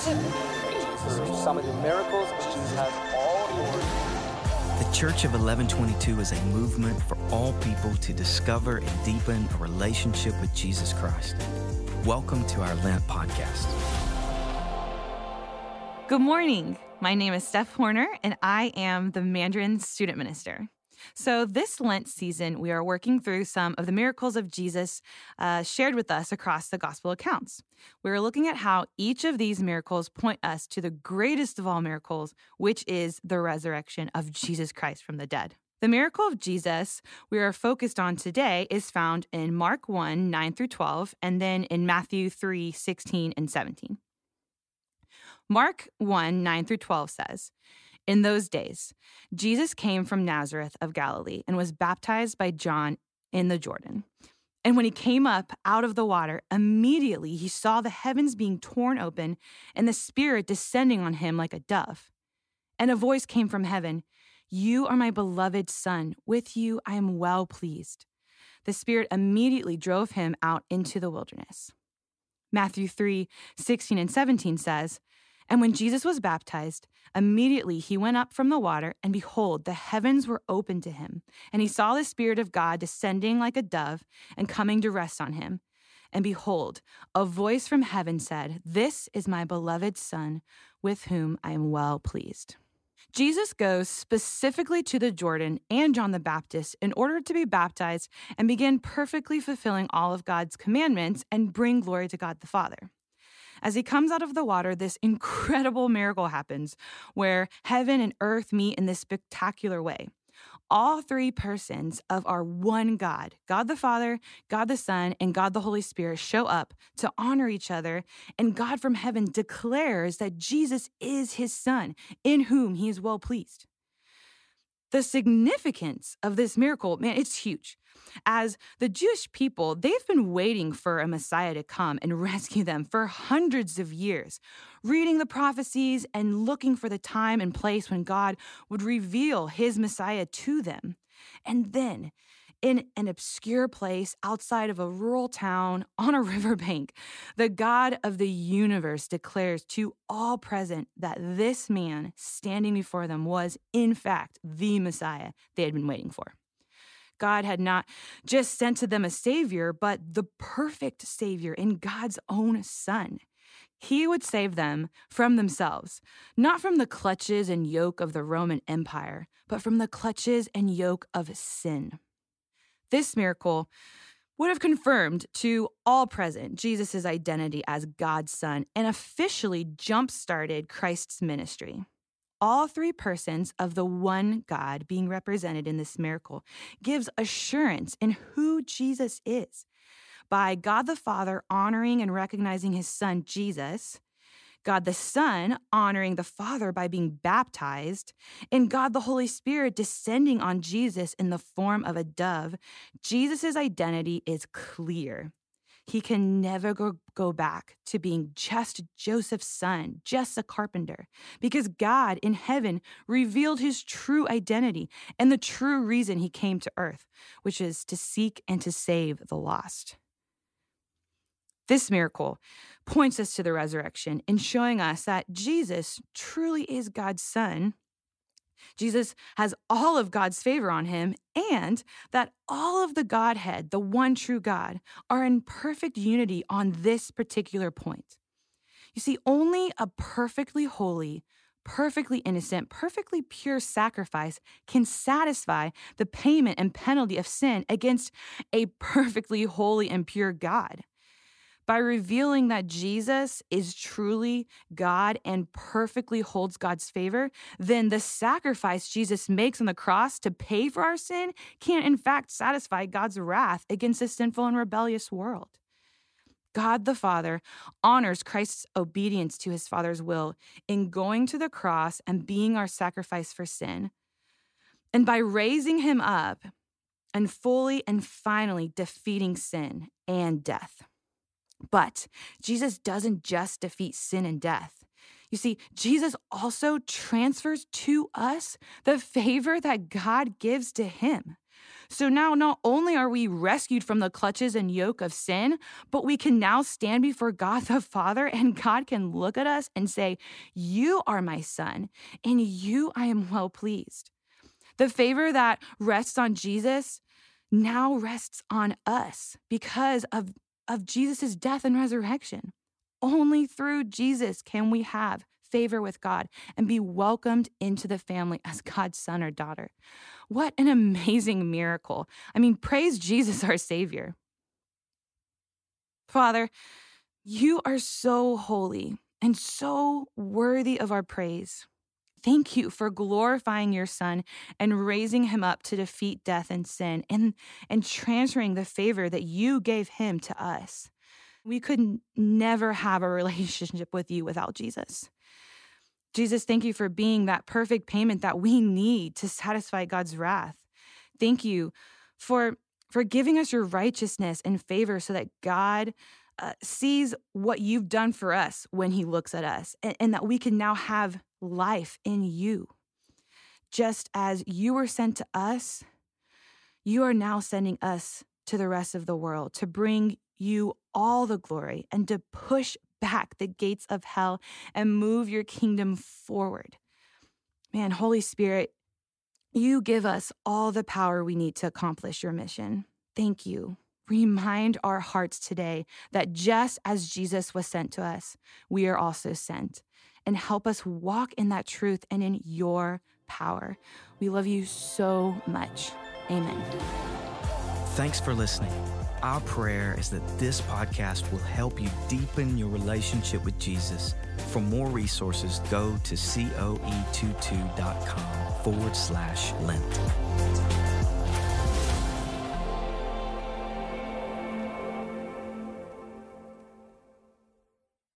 Some of the miracles, Jesus has all. The Church of 1122 is a movement for all people to discover and deepen a relationship with Jesus Christ. Welcome to our Lent podcast. Good morning. My name is Steph Horner, and I am the Mandarin student minister. So, this Lent season, we are working through some of the miracles of Jesus uh, shared with us across the gospel accounts. We're looking at how each of these miracles point us to the greatest of all miracles, which is the resurrection of Jesus Christ from the dead. The miracle of Jesus we are focused on today is found in Mark 1 9 through 12, and then in Matthew 3 16 and 17. Mark 1 9 through 12 says, in those days, Jesus came from Nazareth of Galilee and was baptized by John in the Jordan. And when he came up out of the water, immediately he saw the heavens being torn open and the Spirit descending on him like a dove. And a voice came from heaven You are my beloved Son. With you I am well pleased. The Spirit immediately drove him out into the wilderness. Matthew 3 16 and 17 says, and when Jesus was baptized, immediately he went up from the water, and behold, the heavens were opened to him. And he saw the Spirit of God descending like a dove and coming to rest on him. And behold, a voice from heaven said, This is my beloved Son, with whom I am well pleased. Jesus goes specifically to the Jordan and John the Baptist in order to be baptized and begin perfectly fulfilling all of God's commandments and bring glory to God the Father. As he comes out of the water, this incredible miracle happens where heaven and earth meet in this spectacular way. All three persons of our one God, God the Father, God the Son, and God the Holy Spirit, show up to honor each other, and God from heaven declares that Jesus is his Son, in whom he is well pleased the significance of this miracle, man, it's huge. As the Jewish people, they've been waiting for a Messiah to come and rescue them for hundreds of years, reading the prophecies and looking for the time and place when God would reveal his Messiah to them. And then in an obscure place outside of a rural town on a riverbank, the God of the universe declares to all present that this man standing before them was, in fact, the Messiah they had been waiting for. God had not just sent to them a Savior, but the perfect Savior in God's own Son. He would save them from themselves, not from the clutches and yoke of the Roman Empire, but from the clutches and yoke of sin. This miracle would have confirmed to all present Jesus' identity as God's son and officially jump started Christ's ministry. All three persons of the one God being represented in this miracle gives assurance in who Jesus is. By God the Father honoring and recognizing his son Jesus, God the Son honoring the Father by being baptized, and God the Holy Spirit descending on Jesus in the form of a dove, Jesus' identity is clear. He can never go, go back to being just Joseph's son, just a carpenter, because God in heaven revealed his true identity and the true reason he came to earth, which is to seek and to save the lost. This miracle points us to the resurrection in showing us that Jesus truly is God's Son. Jesus has all of God's favor on him, and that all of the Godhead, the one true God, are in perfect unity on this particular point. You see, only a perfectly holy, perfectly innocent, perfectly pure sacrifice can satisfy the payment and penalty of sin against a perfectly holy and pure God by revealing that Jesus is truly God and perfectly holds God's favor, then the sacrifice Jesus makes on the cross to pay for our sin can't, in fact, satisfy God's wrath against a sinful and rebellious world. God the Father honors Christ's obedience to his Father's will in going to the cross and being our sacrifice for sin. And by raising him up and fully and finally defeating sin and death. But Jesus doesn't just defeat sin and death. You see, Jesus also transfers to us the favor that God gives to him. So now not only are we rescued from the clutches and yoke of sin, but we can now stand before God the Father and God can look at us and say, You are my son, and you I am well pleased. The favor that rests on Jesus now rests on us because of, of Jesus' death and resurrection. Only through Jesus can we have favor with God and be welcomed into the family as God's son or daughter. What an amazing miracle. I mean, praise Jesus, our Savior. Father, you are so holy and so worthy of our praise. Thank you for glorifying your son and raising him up to defeat death and sin and, and transferring the favor that you gave him to us. We could never have a relationship with you without Jesus. Jesus, thank you for being that perfect payment that we need to satisfy God's wrath. Thank you for, for giving us your righteousness and favor so that God uh, sees what you've done for us when he looks at us and, and that we can now have life in you. Just as you were sent to us, you are now sending us to the rest of the world to bring you all the glory and to push back the gates of hell and move your kingdom forward. Man, Holy Spirit, you give us all the power we need to accomplish your mission. Thank you. Remind our hearts today that just as Jesus was sent to us, we are also sent. And help us walk in that truth and in your power. We love you so much. Amen. Thanks for listening. Our prayer is that this podcast will help you deepen your relationship with Jesus. For more resources, go to coe22.com forward slash Lent.